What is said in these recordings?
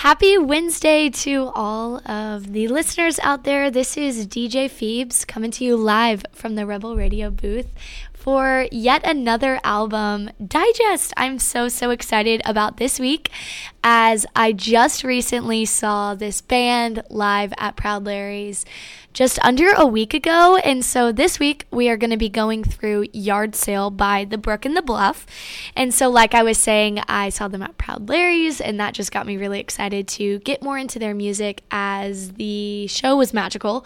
Happy Wednesday to all of the listeners out there. This is DJ Phoebes coming to you live from the Rebel Radio booth for yet another album digest. I'm so, so excited about this week as I just recently saw this band live at Proud Larry's just under a week ago. And so this week we are going to be going through Yard Sale by The Brook and the Bluff. And so, like I was saying, I saw them at Proud Larry's, and that just got me really excited to get more into their music as the show was magical.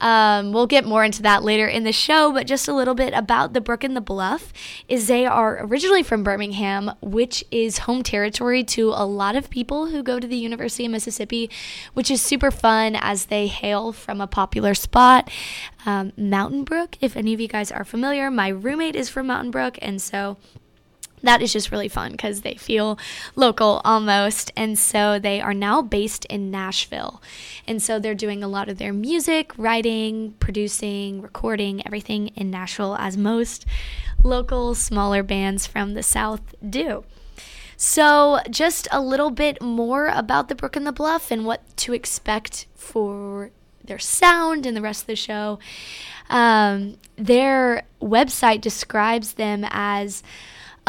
Um, we'll get more into that later in the show, but just a little bit about the Brook and the Bluff is they are originally from Birmingham, which is home territory to a lot of people who go to the University of Mississippi, which is super fun as they hail from a popular spot, um, Mountain Brook. If any of you guys are familiar, my roommate is from Mountain Brook, and so that is just really fun because they feel local almost. And so they are now based in Nashville. And so they're doing a lot of their music, writing, producing, recording, everything in Nashville, as most local smaller bands from the South do. So, just a little bit more about the Brook and the Bluff and what to expect for their sound and the rest of the show. Um, their website describes them as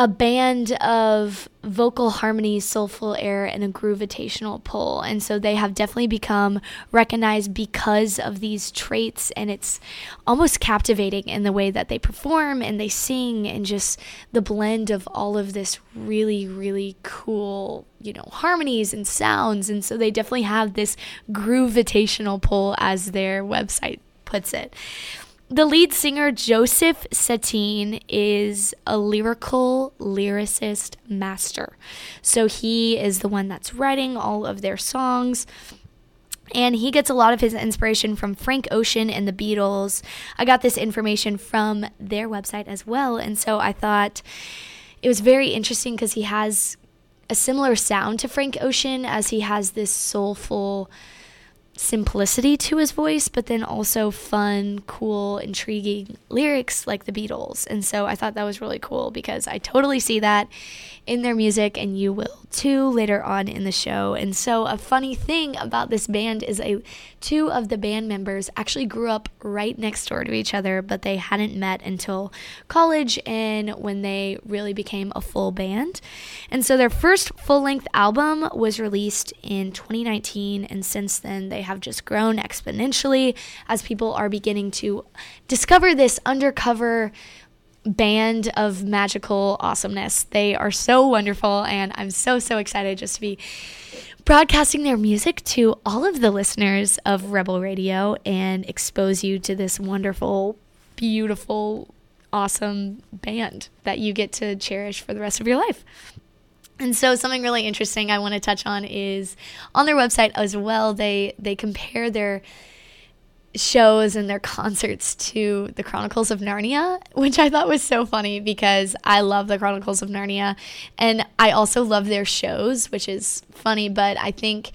a band of vocal harmony, soulful air, and a groovitational pull. And so they have definitely become recognized because of these traits, and it's almost captivating in the way that they perform and they sing, and just the blend of all of this really, really cool, you know, harmonies and sounds. And so they definitely have this groovitational pull, as their website puts it the lead singer Joseph Settine is a lyrical lyricist master. So he is the one that's writing all of their songs. And he gets a lot of his inspiration from Frank Ocean and the Beatles. I got this information from their website as well. And so I thought it was very interesting because he has a similar sound to Frank Ocean as he has this soulful simplicity to his voice, but then also fun, cool, intriguing lyrics like the Beatles. And so I thought that was really cool because I totally see that in their music, and you will too later on in the show. And so, a funny thing about this band is a two of the band members actually grew up right next door to each other, but they hadn't met until college and when they really became a full band. And so, their first full length album was released in 2019, and since then, they have just grown exponentially as people are beginning to discover this undercover band of magical awesomeness. They are so wonderful, and I'm so, so excited just to be broadcasting their music to all of the listeners of Rebel Radio and expose you to this wonderful, beautiful, awesome band that you get to cherish for the rest of your life. And so something really interesting I want to touch on is on their website as well they they compare their shows and their concerts to the Chronicles of Narnia, which I thought was so funny because I love the Chronicles of Narnia. And I also love their shows, which is funny, but I think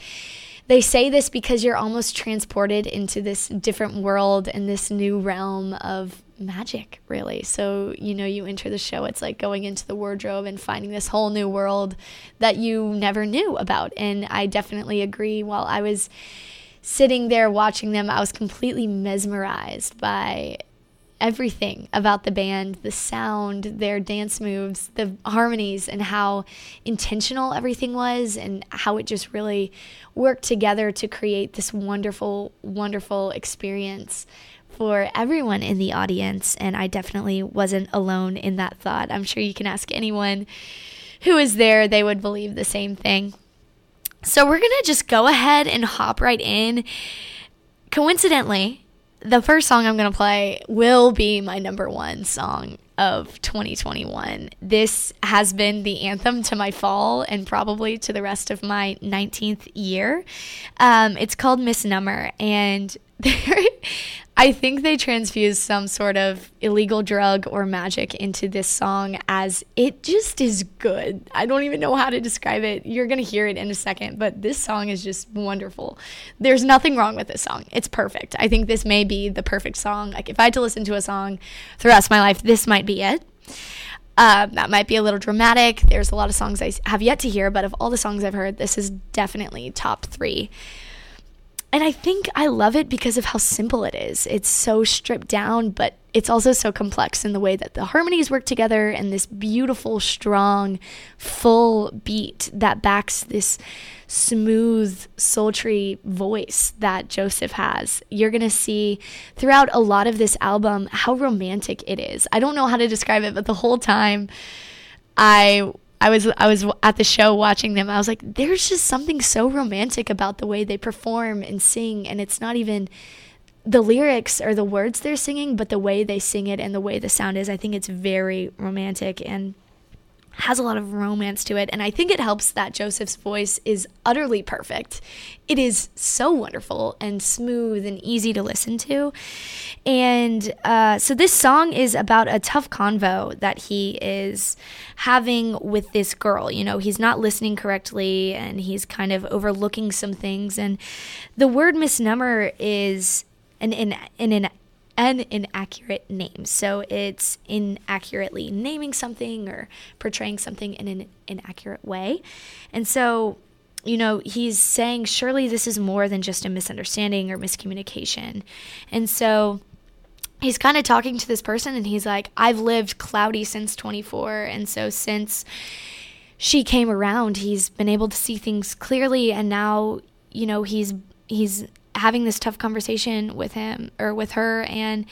they say this because you're almost transported into this different world and this new realm of magic, really. So, you know, you enter the show, it's like going into the wardrobe and finding this whole new world that you never knew about. And I definitely agree. While I was sitting there watching them, I was completely mesmerized by everything about the band the sound, their dance moves, the harmonies, and how intentional everything was, and how it just really worked together to create this wonderful, wonderful experience for everyone in the audience. And I definitely wasn't alone in that thought. I'm sure you can ask anyone who is there, they would believe the same thing. So we're going to just go ahead and hop right in. Coincidentally, the first song I'm going to play will be my number one song of 2021. This has been the anthem to my fall and probably to the rest of my 19th year. Um, it's called Misnomer, and I think they transfused some sort of illegal drug or magic into this song as it just is good. I don't even know how to describe it. You're going to hear it in a second, but this song is just wonderful. There's nothing wrong with this song. It's perfect. I think this may be the perfect song. Like if I had to listen to a song for the rest of my life, this might be it. Um, that might be a little dramatic. There's a lot of songs I have yet to hear, but of all the songs I've heard, this is definitely top three. And I think I love it because of how simple it is. It's so stripped down, but it's also so complex in the way that the harmonies work together and this beautiful, strong, full beat that backs this smooth, sultry voice that Joseph has. You're going to see throughout a lot of this album how romantic it is. I don't know how to describe it, but the whole time I I was I was at the show watching them. I was like, there's just something so romantic about the way they perform and sing, and it's not even the lyrics or the words they're singing, but the way they sing it and the way the sound is. I think it's very romantic and has a lot of romance to it. And I think it helps that Joseph's voice is utterly perfect. It is so wonderful and smooth and easy to listen to. And uh, so this song is about a tough convo that he is having with this girl. You know, he's not listening correctly and he's kind of overlooking some things. And the word misnomer is an, an, an, an an inaccurate name. So it's inaccurately naming something or portraying something in an inaccurate way. And so, you know, he's saying, surely this is more than just a misunderstanding or miscommunication. And so he's kind of talking to this person and he's like, I've lived cloudy since 24. And so since she came around, he's been able to see things clearly. And now, you know, he's, he's, having this tough conversation with him or with her and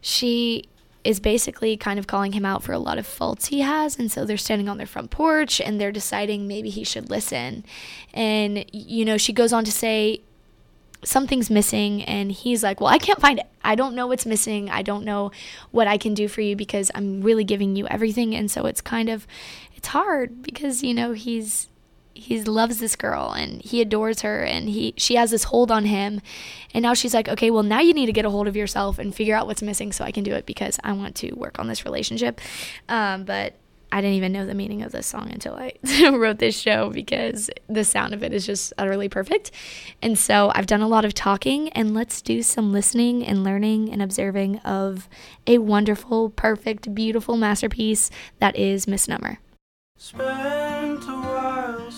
she is basically kind of calling him out for a lot of faults he has and so they're standing on their front porch and they're deciding maybe he should listen. And you know she goes on to say something's missing and he's like well i can't find it. I don't know what's missing. I don't know what i can do for you because i'm really giving you everything. And so it's kind of it's hard because you know he's he loves this girl and he adores her and he she has this hold on him. And now she's like okay well now you need to get a hold of yourself and figure out what's missing so i can do it because i want to work on this relationship. Um, but i didn't even know the meaning of this song until i wrote this show because the sound of it is just utterly perfect. And so i've done a lot of talking and let's do some listening and learning and observing of a wonderful perfect beautiful masterpiece that is misnomer Spent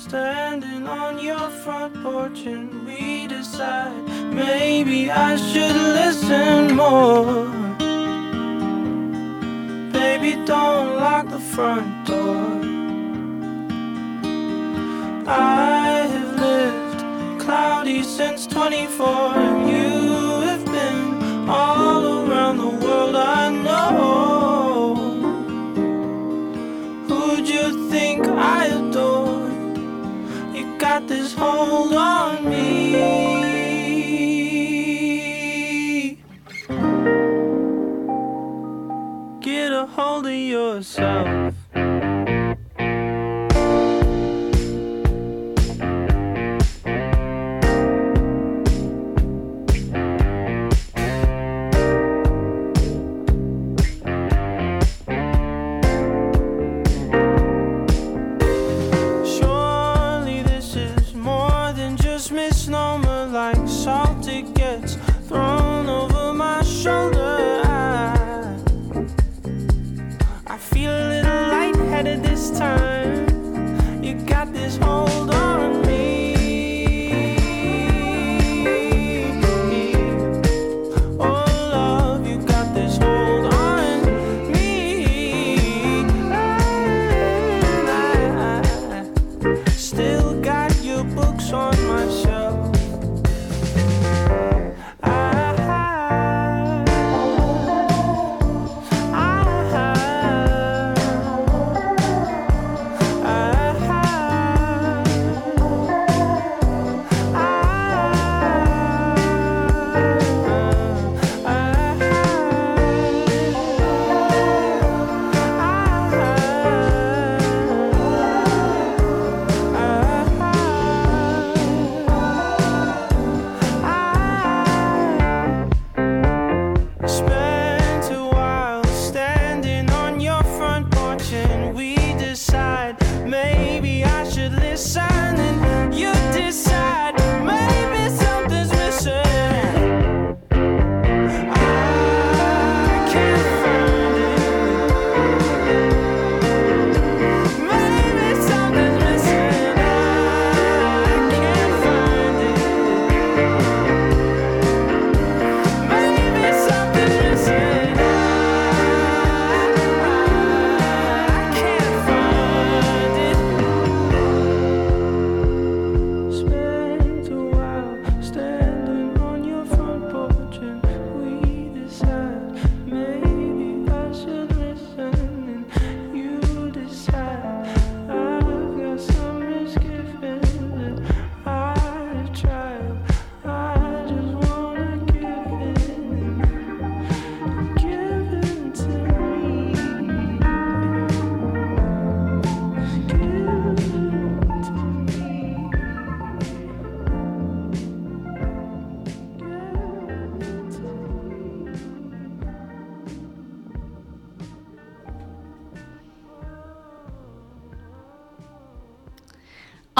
standing on your front porch and we decide maybe I should listen more. Baby, don't lock the front door. I have lived cloudy since 24, and you have been all this hold on me. Get a hold of yourself.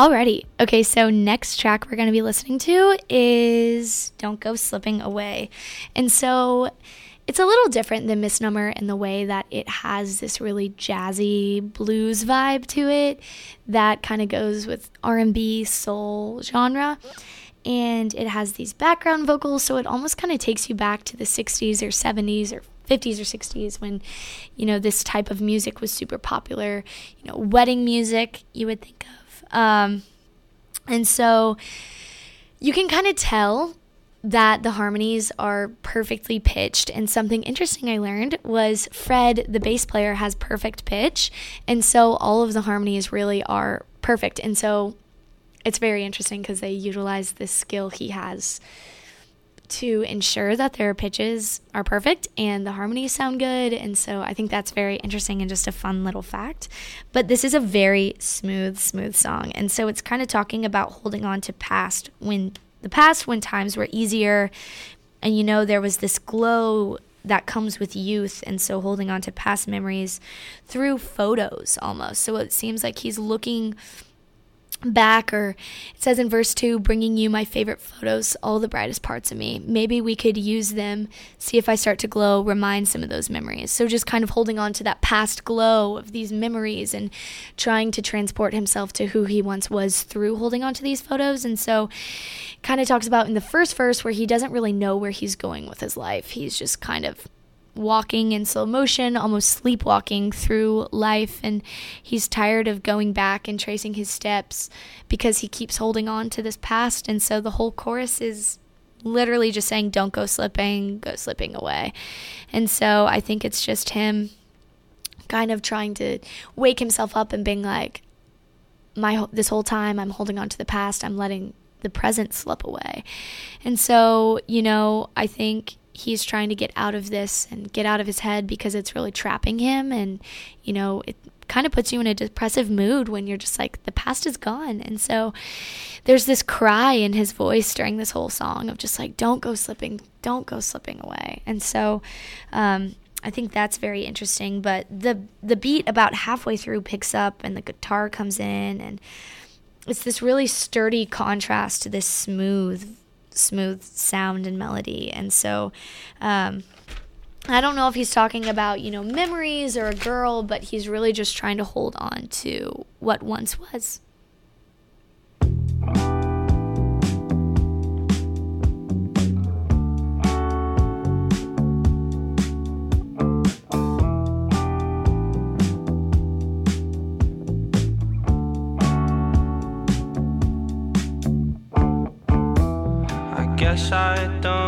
Alrighty. Okay, so next track we're going to be listening to is Don't Go Slipping Away. And so it's a little different than Misnomer in the way that it has this really jazzy blues vibe to it that kind of goes with R&B soul genre and it has these background vocals so it almost kind of takes you back to the 60s or 70s or 50s or 60s when you know this type of music was super popular you know wedding music you would think of um, and so you can kind of tell that the harmonies are perfectly pitched. And something interesting I learned was Fred, the bass player, has perfect pitch. And so all of the harmonies really are perfect. And so it's very interesting because they utilize this skill he has to ensure that their pitches are perfect and the harmonies sound good. And so I think that's very interesting and just a fun little fact. But this is a very smooth, smooth song. And so it's kind of talking about holding on to past when the past when times were easier and you know there was this glow that comes with youth and so holding on to past memories through photos almost. So it seems like he's looking back or it says in verse 2 bringing you my favorite photos all the brightest parts of me. Maybe we could use them see if i start to glow remind some of those memories. So just kind of holding on to that past glow of these memories and trying to transport himself to who he once was through holding on to these photos. And so kind of talks about in the first verse where he doesn't really know where he's going with his life. He's just kind of walking in slow motion, almost sleepwalking through life. And he's tired of going back and tracing his steps because he keeps holding on to this past. And so the whole chorus is literally just saying, Don't go slipping, go slipping away. And so I think it's just him kind of trying to wake himself up and being like, my this whole time I'm holding on to the past, I'm letting the present slip away. And so, you know, I think he's trying to get out of this and get out of his head because it's really trapping him. And you know it kind of puts you in a depressive mood when you're just like the past is gone. And so there's this cry in his voice during this whole song of just like don't go slipping don't go slipping away. And so um, I think that's very interesting. But the the beat about halfway through picks up and the guitar comes in and it's this really sturdy contrast to this smooth smooth sound and melody. And so, um, I don't know if he's talking about, you know, memories or a girl, but he's really just trying to hold on to what once was. I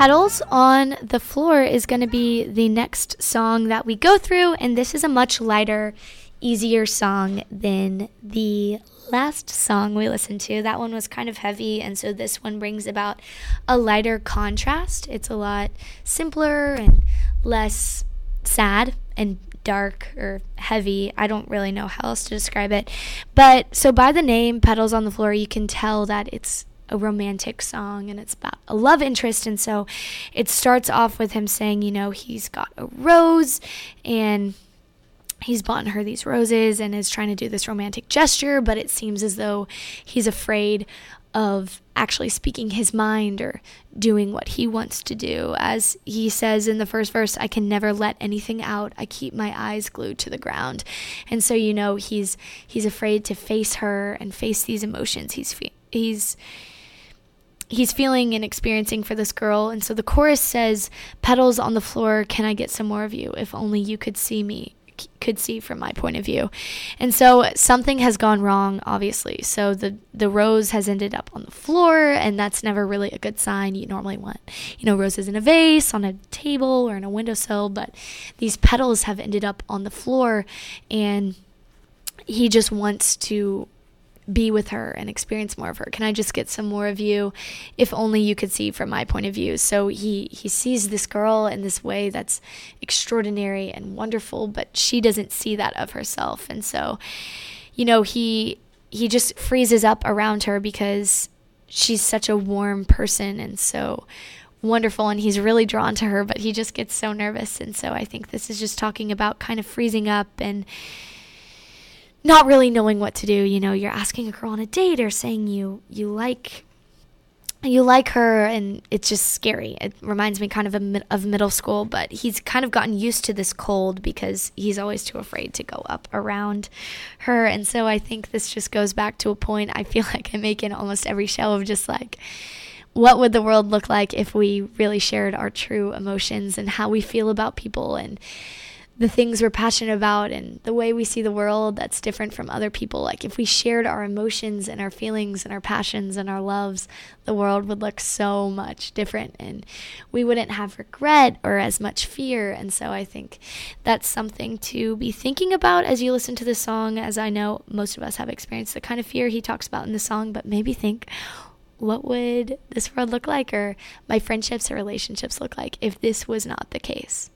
Petals on the Floor is going to be the next song that we go through, and this is a much lighter, easier song than the last song we listened to. That one was kind of heavy, and so this one brings about a lighter contrast. It's a lot simpler and less sad and dark or heavy. I don't really know how else to describe it. But so by the name Petals on the Floor, you can tell that it's a romantic song and it's about a love interest. And so it starts off with him saying, you know, he's got a rose and he's bought her these roses and is trying to do this romantic gesture, but it seems as though he's afraid of actually speaking his mind or doing what he wants to do. As he says in the first verse, I can never let anything out. I keep my eyes glued to the ground. And so you know he's he's afraid to face her and face these emotions. He's he's he's feeling and experiencing for this girl. And so the chorus says, Petals on the floor, can I get some more of you? If only you could see me, could see from my point of view. And so something has gone wrong, obviously. So the, the rose has ended up on the floor, and that's never really a good sign. You normally want, you know, roses in a vase, on a table, or in a windowsill, but these petals have ended up on the floor, and he just wants to be with her and experience more of her? Can I just get some more of you? If only you could see from my point of view. So he he sees this girl in this way that's extraordinary and wonderful, but she doesn't see that of herself. And so, you know, he he just freezes up around her because she's such a warm person and so wonderful and he's really drawn to her, but he just gets so nervous. And so I think this is just talking about kind of freezing up and not really knowing what to do. You know, you're asking a girl on a date or saying you you like you like her and it's just scary. It reminds me kind of a, of middle school, but he's kind of gotten used to this cold because he's always too afraid to go up around her. And so I think this just goes back to a point I feel like I make in almost every show of just like what would the world look like if we really shared our true emotions and how we feel about people and the things we're passionate about and the way we see the world that's different from other people. Like if we shared our emotions and our feelings and our passions and our loves, the world would look so much different and we wouldn't have regret or as much fear. And so I think that's something to be thinking about as you listen to the song, as I know most of us have experienced the kind of fear he talks about in the song, but maybe think, what would this world look like or my friendships or relationships look like if this was not the case?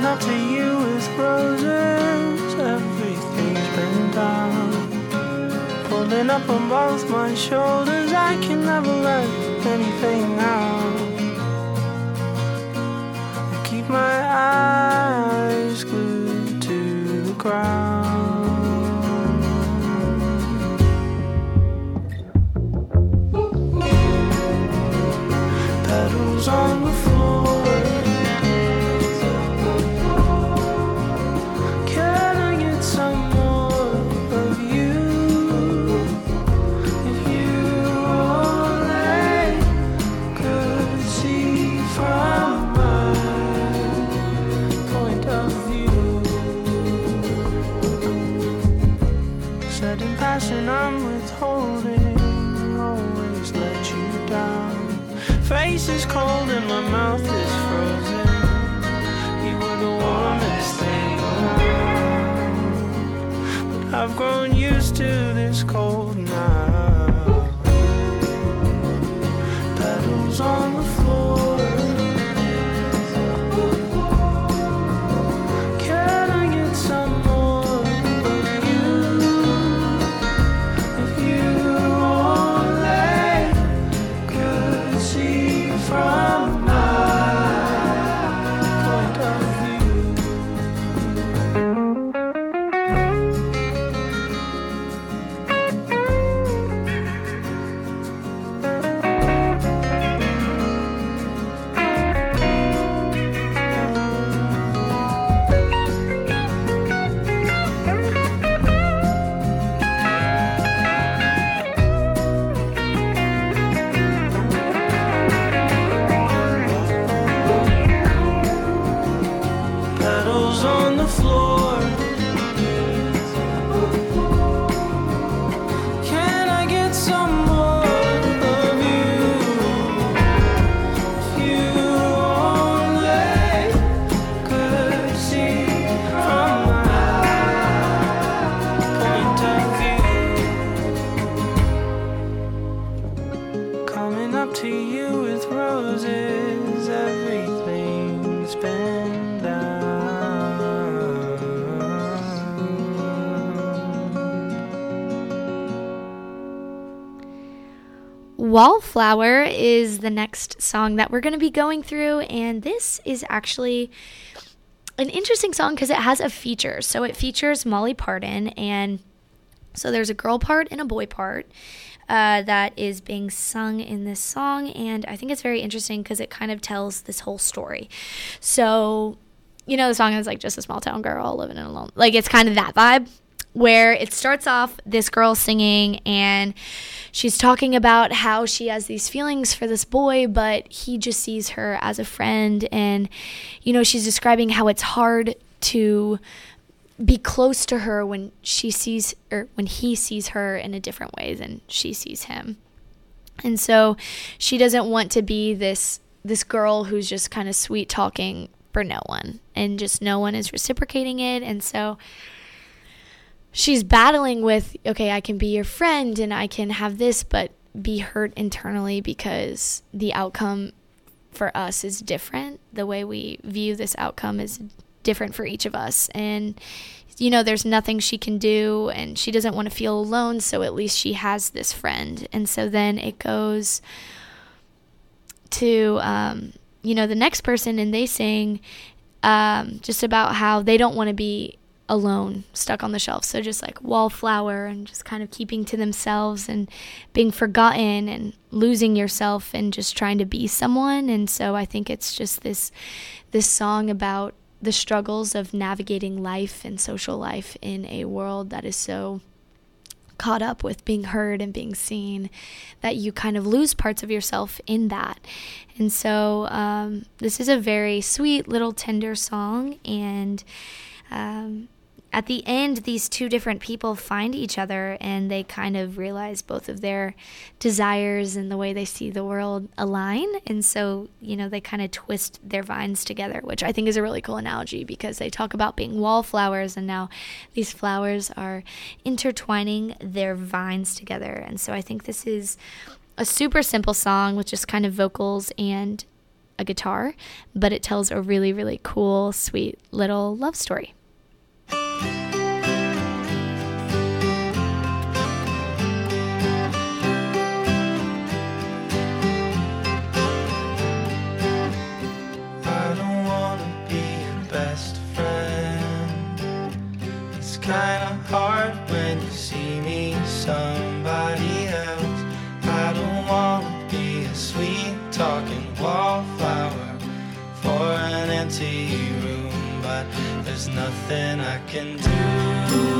Coming up to you with roses, everything's been done. Pulling up on both my shoulders, I can never let anything out. I keep my eyes glued to the ground. Mouth is the next song that we're going to be going through, and this is actually an interesting song because it has a feature. So it features Molly Parden, and so there's a girl part and a boy part. Uh, that is being sung in this song, and I think it's very interesting because it kind of tells this whole story. So, you know, the song is like just a small town girl living in alone. Like it's kind of that vibe where it starts off this girl singing and she's talking about how she has these feelings for this boy but he just sees her as a friend. And you know she's describing how it's hard to be close to her when she sees or when he sees her in a different way than she sees him. And so she doesn't want to be this this girl who's just kind of sweet talking for no one. And just no one is reciprocating it. And so she's battling with okay i can be your friend and i can have this but be hurt internally because the outcome for us is different. The way we view this outcome is different for each of us. And you know there's nothing she can do and she doesn't want to feel alone so at least she has this friend. And so then it goes to um, you know the next person and they sing um, just about how they don't want to be alone, stuck on the shelf. So just like wallflower and just kind of keeping to themselves and being forgotten and losing yourself and just trying to be someone. And so I think it's just this this song about the struggles of navigating life and social life in a world that is so caught up with being heard and being seen that you kind of lose parts of yourself in that. And so um, this is a very sweet little tender song and um, at the end, these two different people find each other and they kind of realize both of their desires and the way they see the world align. And so, you know, they kind of twist their vines together, which I think is a really cool analogy because they talk about being wallflowers and now these flowers are intertwining their vines together. And so I think this is a super simple song with just kind of vocals and a guitar, but it tells a really, really cool, sweet little love story. There's nothing I can do.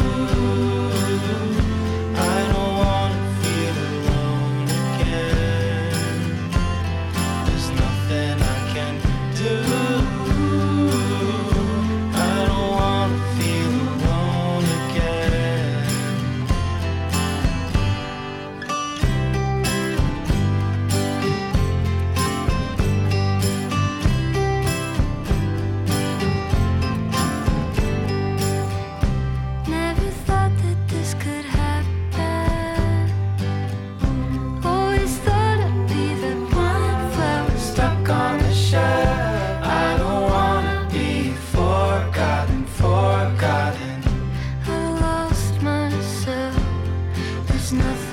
nothing.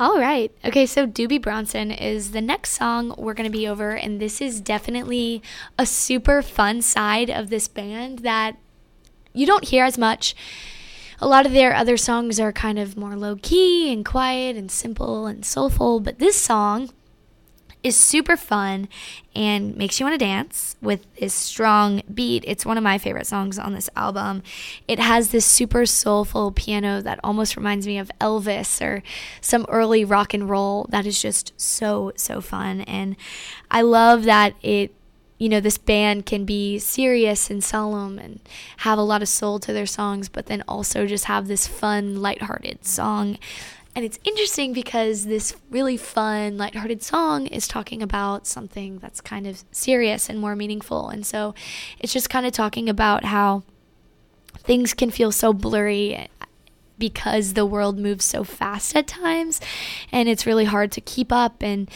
All right. Okay, so Doobie Bronson is the next song we're going to be over, and this is definitely a super fun side of this band that you don't hear as much. A lot of their other songs are kind of more low key and quiet and simple and soulful, but this song is super fun and makes you want to dance with this strong beat. It's one of my favorite songs on this album. It has this super soulful piano that almost reminds me of Elvis or some early rock and roll that is just so, so fun. And I love that it you know, this band can be serious and solemn and have a lot of soul to their songs, but then also just have this fun, lighthearted song and it's interesting because this really fun, lighthearted song is talking about something that's kind of serious and more meaningful. And so it's just kind of talking about how things can feel so blurry because the world moves so fast at times. And it's really hard to keep up and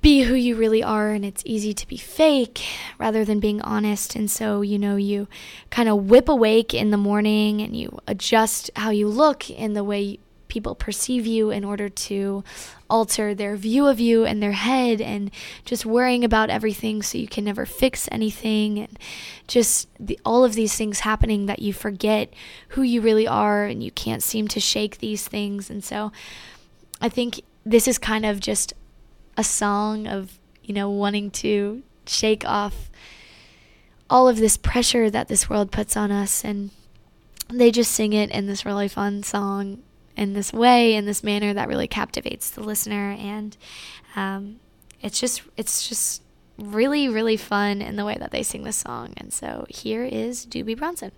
be who you really are. And it's easy to be fake rather than being honest. And so you know you kind of whip awake in the morning and you adjust how you look in the way people perceive you in order to alter their view of you in their head and just worrying about everything so you can never fix anything and just the, all of these things happening that you forget who you really are and you can't seem to shake these things. And so i think this is kind of just a song of you know wanting to shake off all of this pressure that this world puts on us. And they just sing it in this really fun song in this way, in this manner that really captivates the listener. And um, it's just, it's just really, really fun in the way that they sing this song. And so here is Doobie Bronson.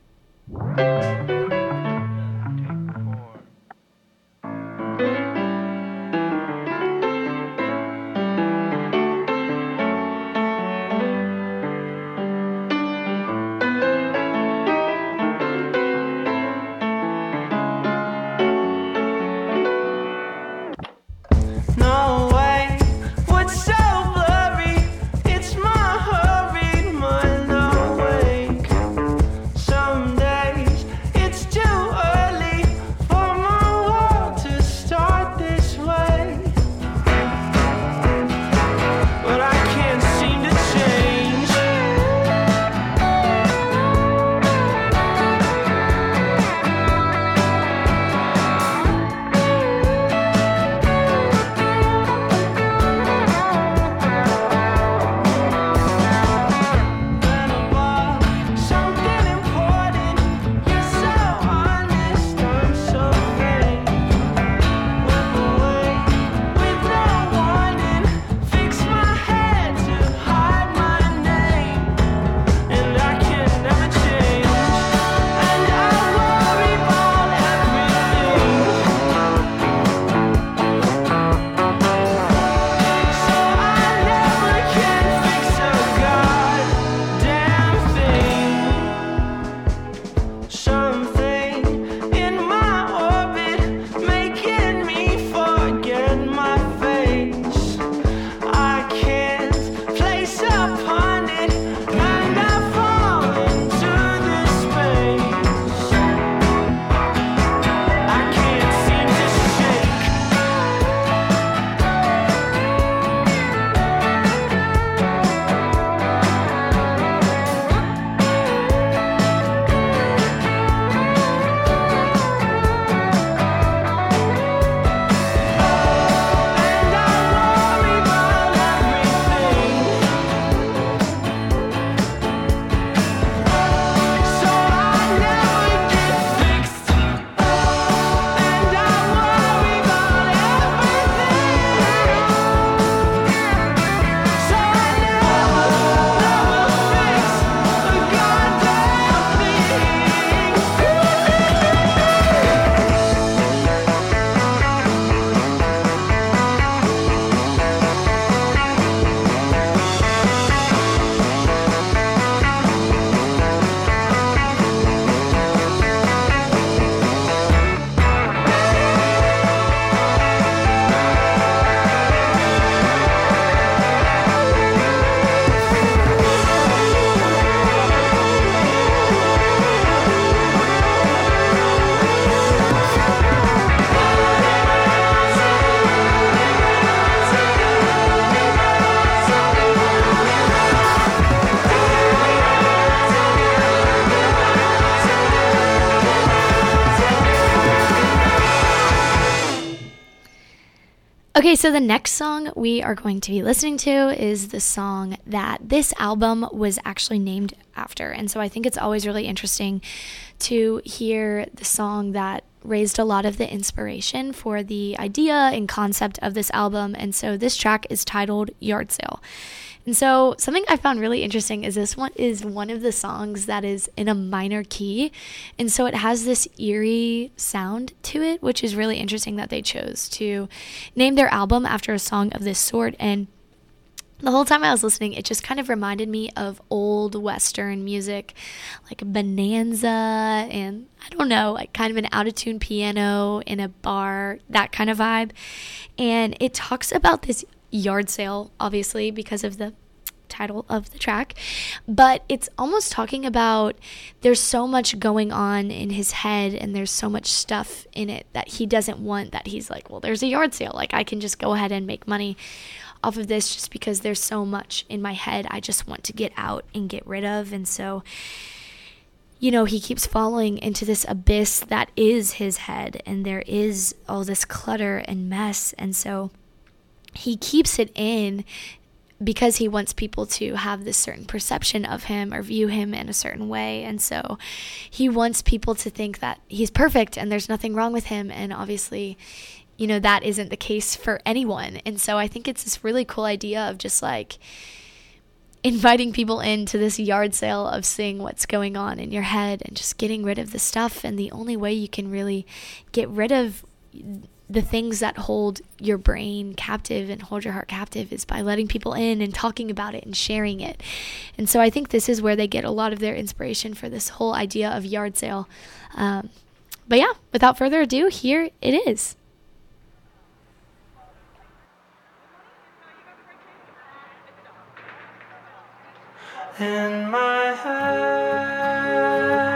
Okay, so the next song we are going to be listening to is the song that this album was actually named after. And so I think it's always really interesting to hear the song that raised a lot of the inspiration for the idea and concept of this album. And so this track is titled Yard Sale. And so something I found really interesting is this one is one of the songs that is in a minor key. And so it has this eerie sound to it, which is really interesting that they chose to name their album after a song of this sort. And the whole time I was listening, it just kind of reminded me of old Western music, like Bonanza, and I don't know, like kind of an out of tune piano in a bar, that kind of vibe. And it talks about this yard sale, obviously, because of the title of the track, but it's almost talking about there's so much going on in his head and there's so much stuff in it that he doesn't want that he's like, well, there's a yard sale. Like, I can just go ahead and make money off of this just because there's so much in my head I just want to get out and get rid of. And so, you know, he keeps falling into this abyss that is his head, and there is all this clutter and mess. And so, he keeps it in because he wants people to have this certain perception of him or view him in a certain way. And so he wants people to think that he's perfect and there's nothing wrong with him. And obviously, you know, that isn't the case for anyone. And so I think it's this really cool idea of just like, inviting people into this yard sale of seeing what's going on in your head and just getting rid of the stuff. And the only way you can really get rid of the things that hold your brain captive and hold your heart captive is by letting people in and talking about it and sharing it. And so I think this is where they get a lot of their inspiration for this whole idea of yard sale. Um, but yeah, without further ado, here it is. In my head,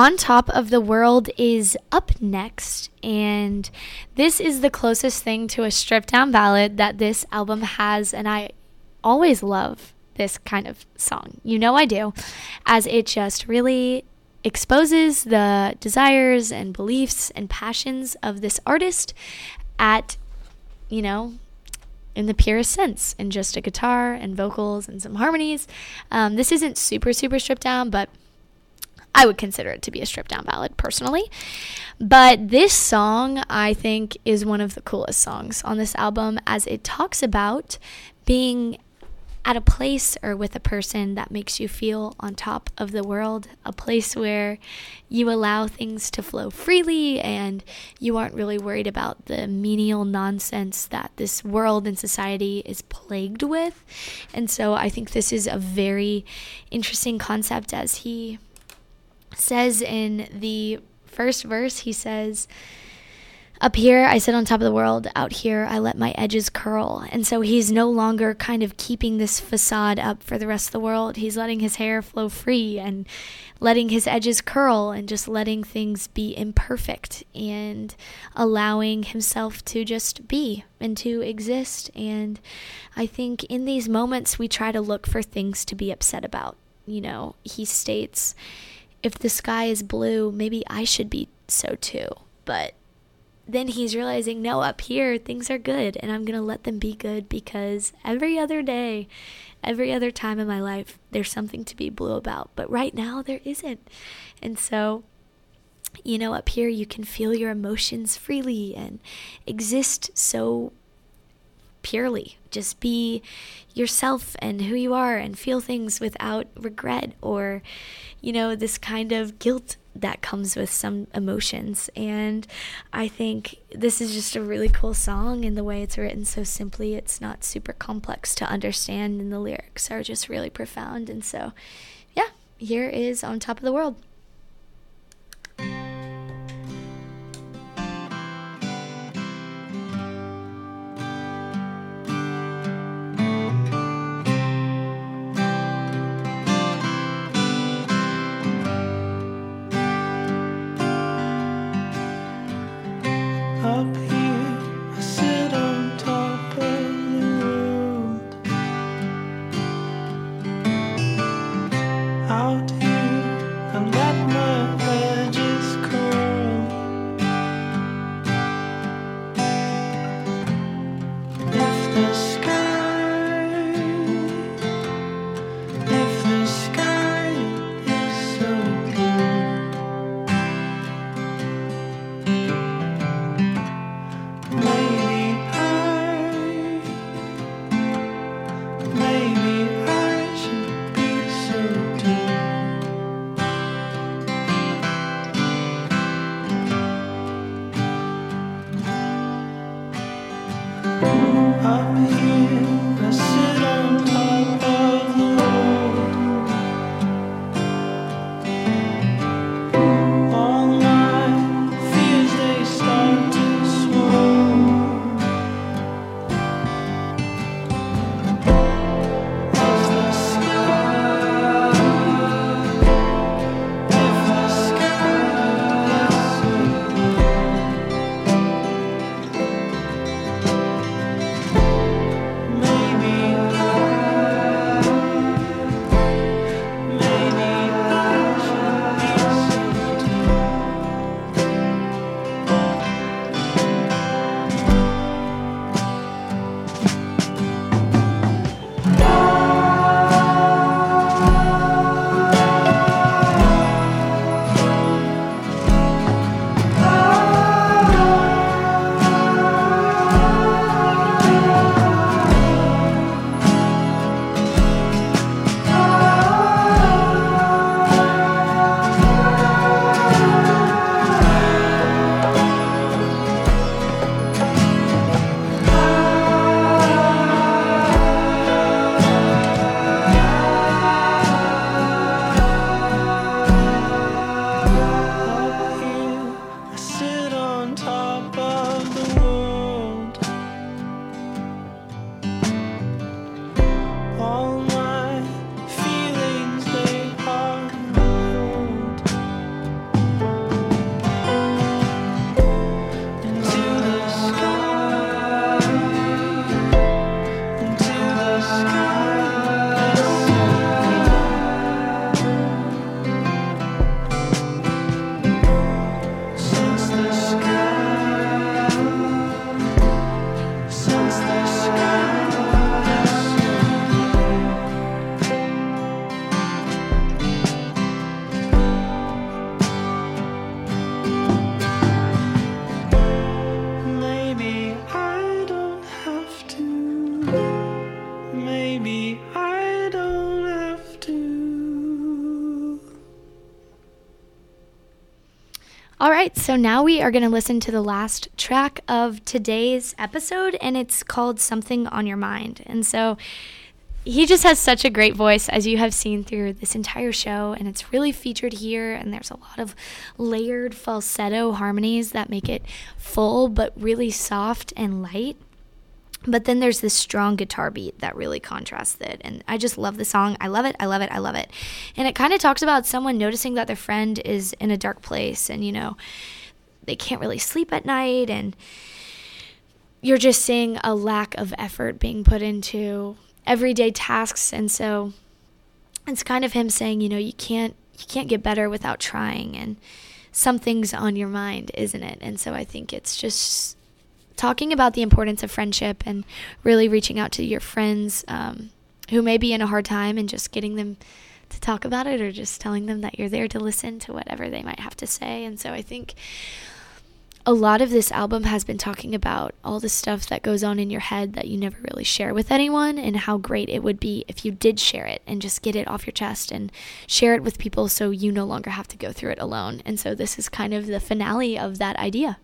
On Top of the World is up next, and this is the closest thing to a stripped down ballad that this album has, and I always love this kind of song. You know I do, as it just really exposes the desires and beliefs and passions of this artist at, you know, in the purest sense, in just a guitar and vocals and some harmonies. Um, this isn't super, super stripped down, but I would consider it to be a stripped down ballad personally. But this song, I think, is one of the coolest songs on this album as it talks about being at a place or with a person that makes you feel on top of the world, a place where you allow things to flow freely and you aren't really worried about the menial nonsense that this world and society is plagued with. And so I think this is a very interesting concept as he says in the first verse, he says, Up here, I sit on top of the world. Out here, I let my edges curl. And so he's no longer kind of keeping this facade up for the rest of the world. He's letting his hair flow free and letting his edges curl and just letting things be imperfect and allowing himself to just be and to exist. And I think in these moments, we try to look for things to be upset about. You know, he states, if the sky is blue, maybe I should be so too. But then he's realizing, no, up here, things are good, and I'm going to let them be good because every other day, every other time in my life, there's something to be blue about. But right now, there isn't. And so, you know, up here, you can feel your emotions freely and exist so purely. Just be yourself and who you are and feel things without regret or, you know, this kind of guilt that comes with some emotions. And I think this is just a really cool song in the way it's written so simply. It's not super complex to understand, and the lyrics are just really profound. And so, yeah, here is On Top of the World. So now we are going to listen to the last track of today's episode, and it's called Something on Your Mind. And so he just has such a great voice, as you have seen through this entire show, and it's really featured here. And there's a lot of layered falsetto harmonies that make it full but really soft and light. But then there's this strong guitar beat that really contrasts it. And I just love the song. I love it. I love it. I love it. And it kind of talks about someone noticing that their friend is in a dark place and, you know, they can't really sleep at night. And you're just seeing a lack of effort being put into everyday tasks. And so it's kind of him saying, you know, you can't. You can't get better without trying, and something's on your mind, isn't it? And so I think it's just talking about the importance of friendship and really reaching out to your friends um, who may be in a hard time and just getting them to talk about it or just telling them that you're there to listen to whatever they might have to say. And so I think a lot of this album has been talking about all the stuff that goes on in your head that you never really share with anyone and how great it would be if you did share it and just get it off your chest and share it with people so you no longer have to go through it alone. And so this is kind of the finale of that idea.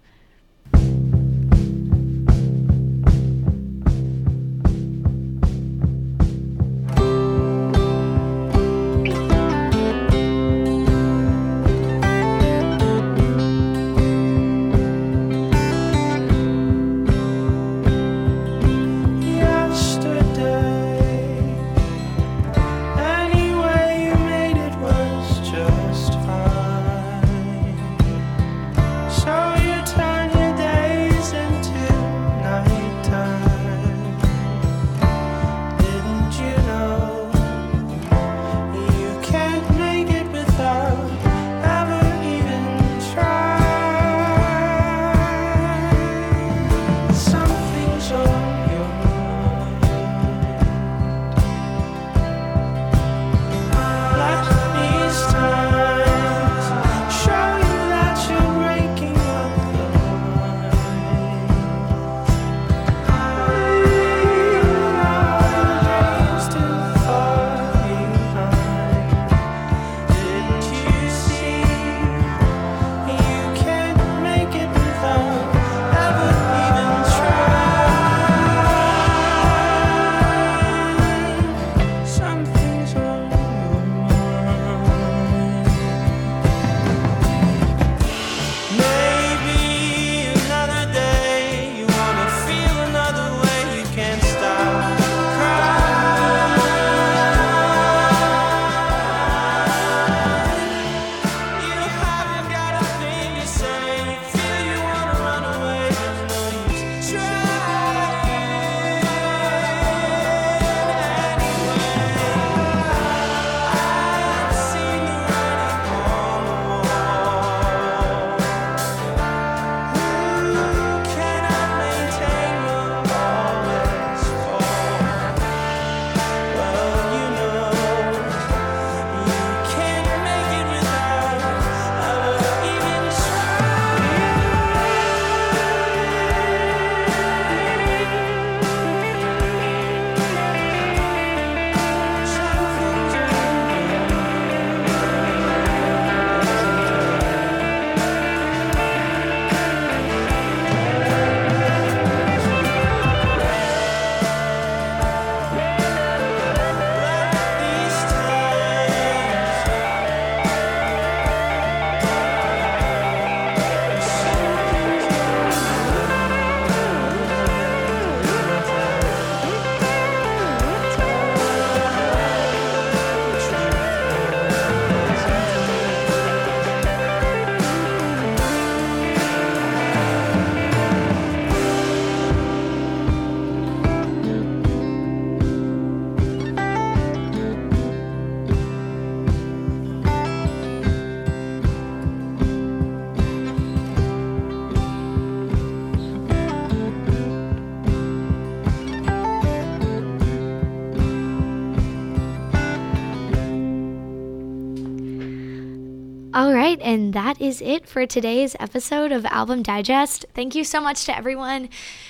That is it for today's episode of Album Digest. Thank you so much to everyone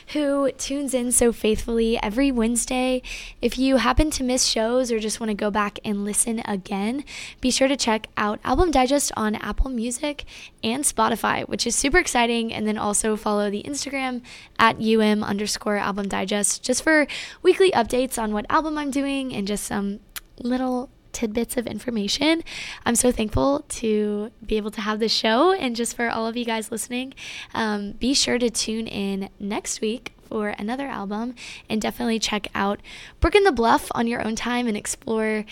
who tunes in so faithfully every Wednesday. If you happen to miss shows or just want to go back and listen again, be sure to check out Album Digest on Apple Music and Spotify, which is super exciting. And then also follow the Instagram at um underscore album digest just for weekly updates on what album I'm doing and just some little tidbits of information. I'm so thankful to be able to have this show and just for all of you guys listening. Um, be sure to tune in next week for another album and definitely check out Brook and the Bluff on your own time and explore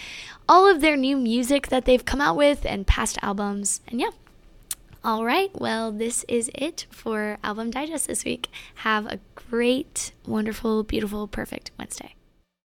all of their new music that they've come out with and past albums. And yeah. All right, well, this is it for Album Digest this week. Have a great, wonderful, beautiful, perfect Wednesday.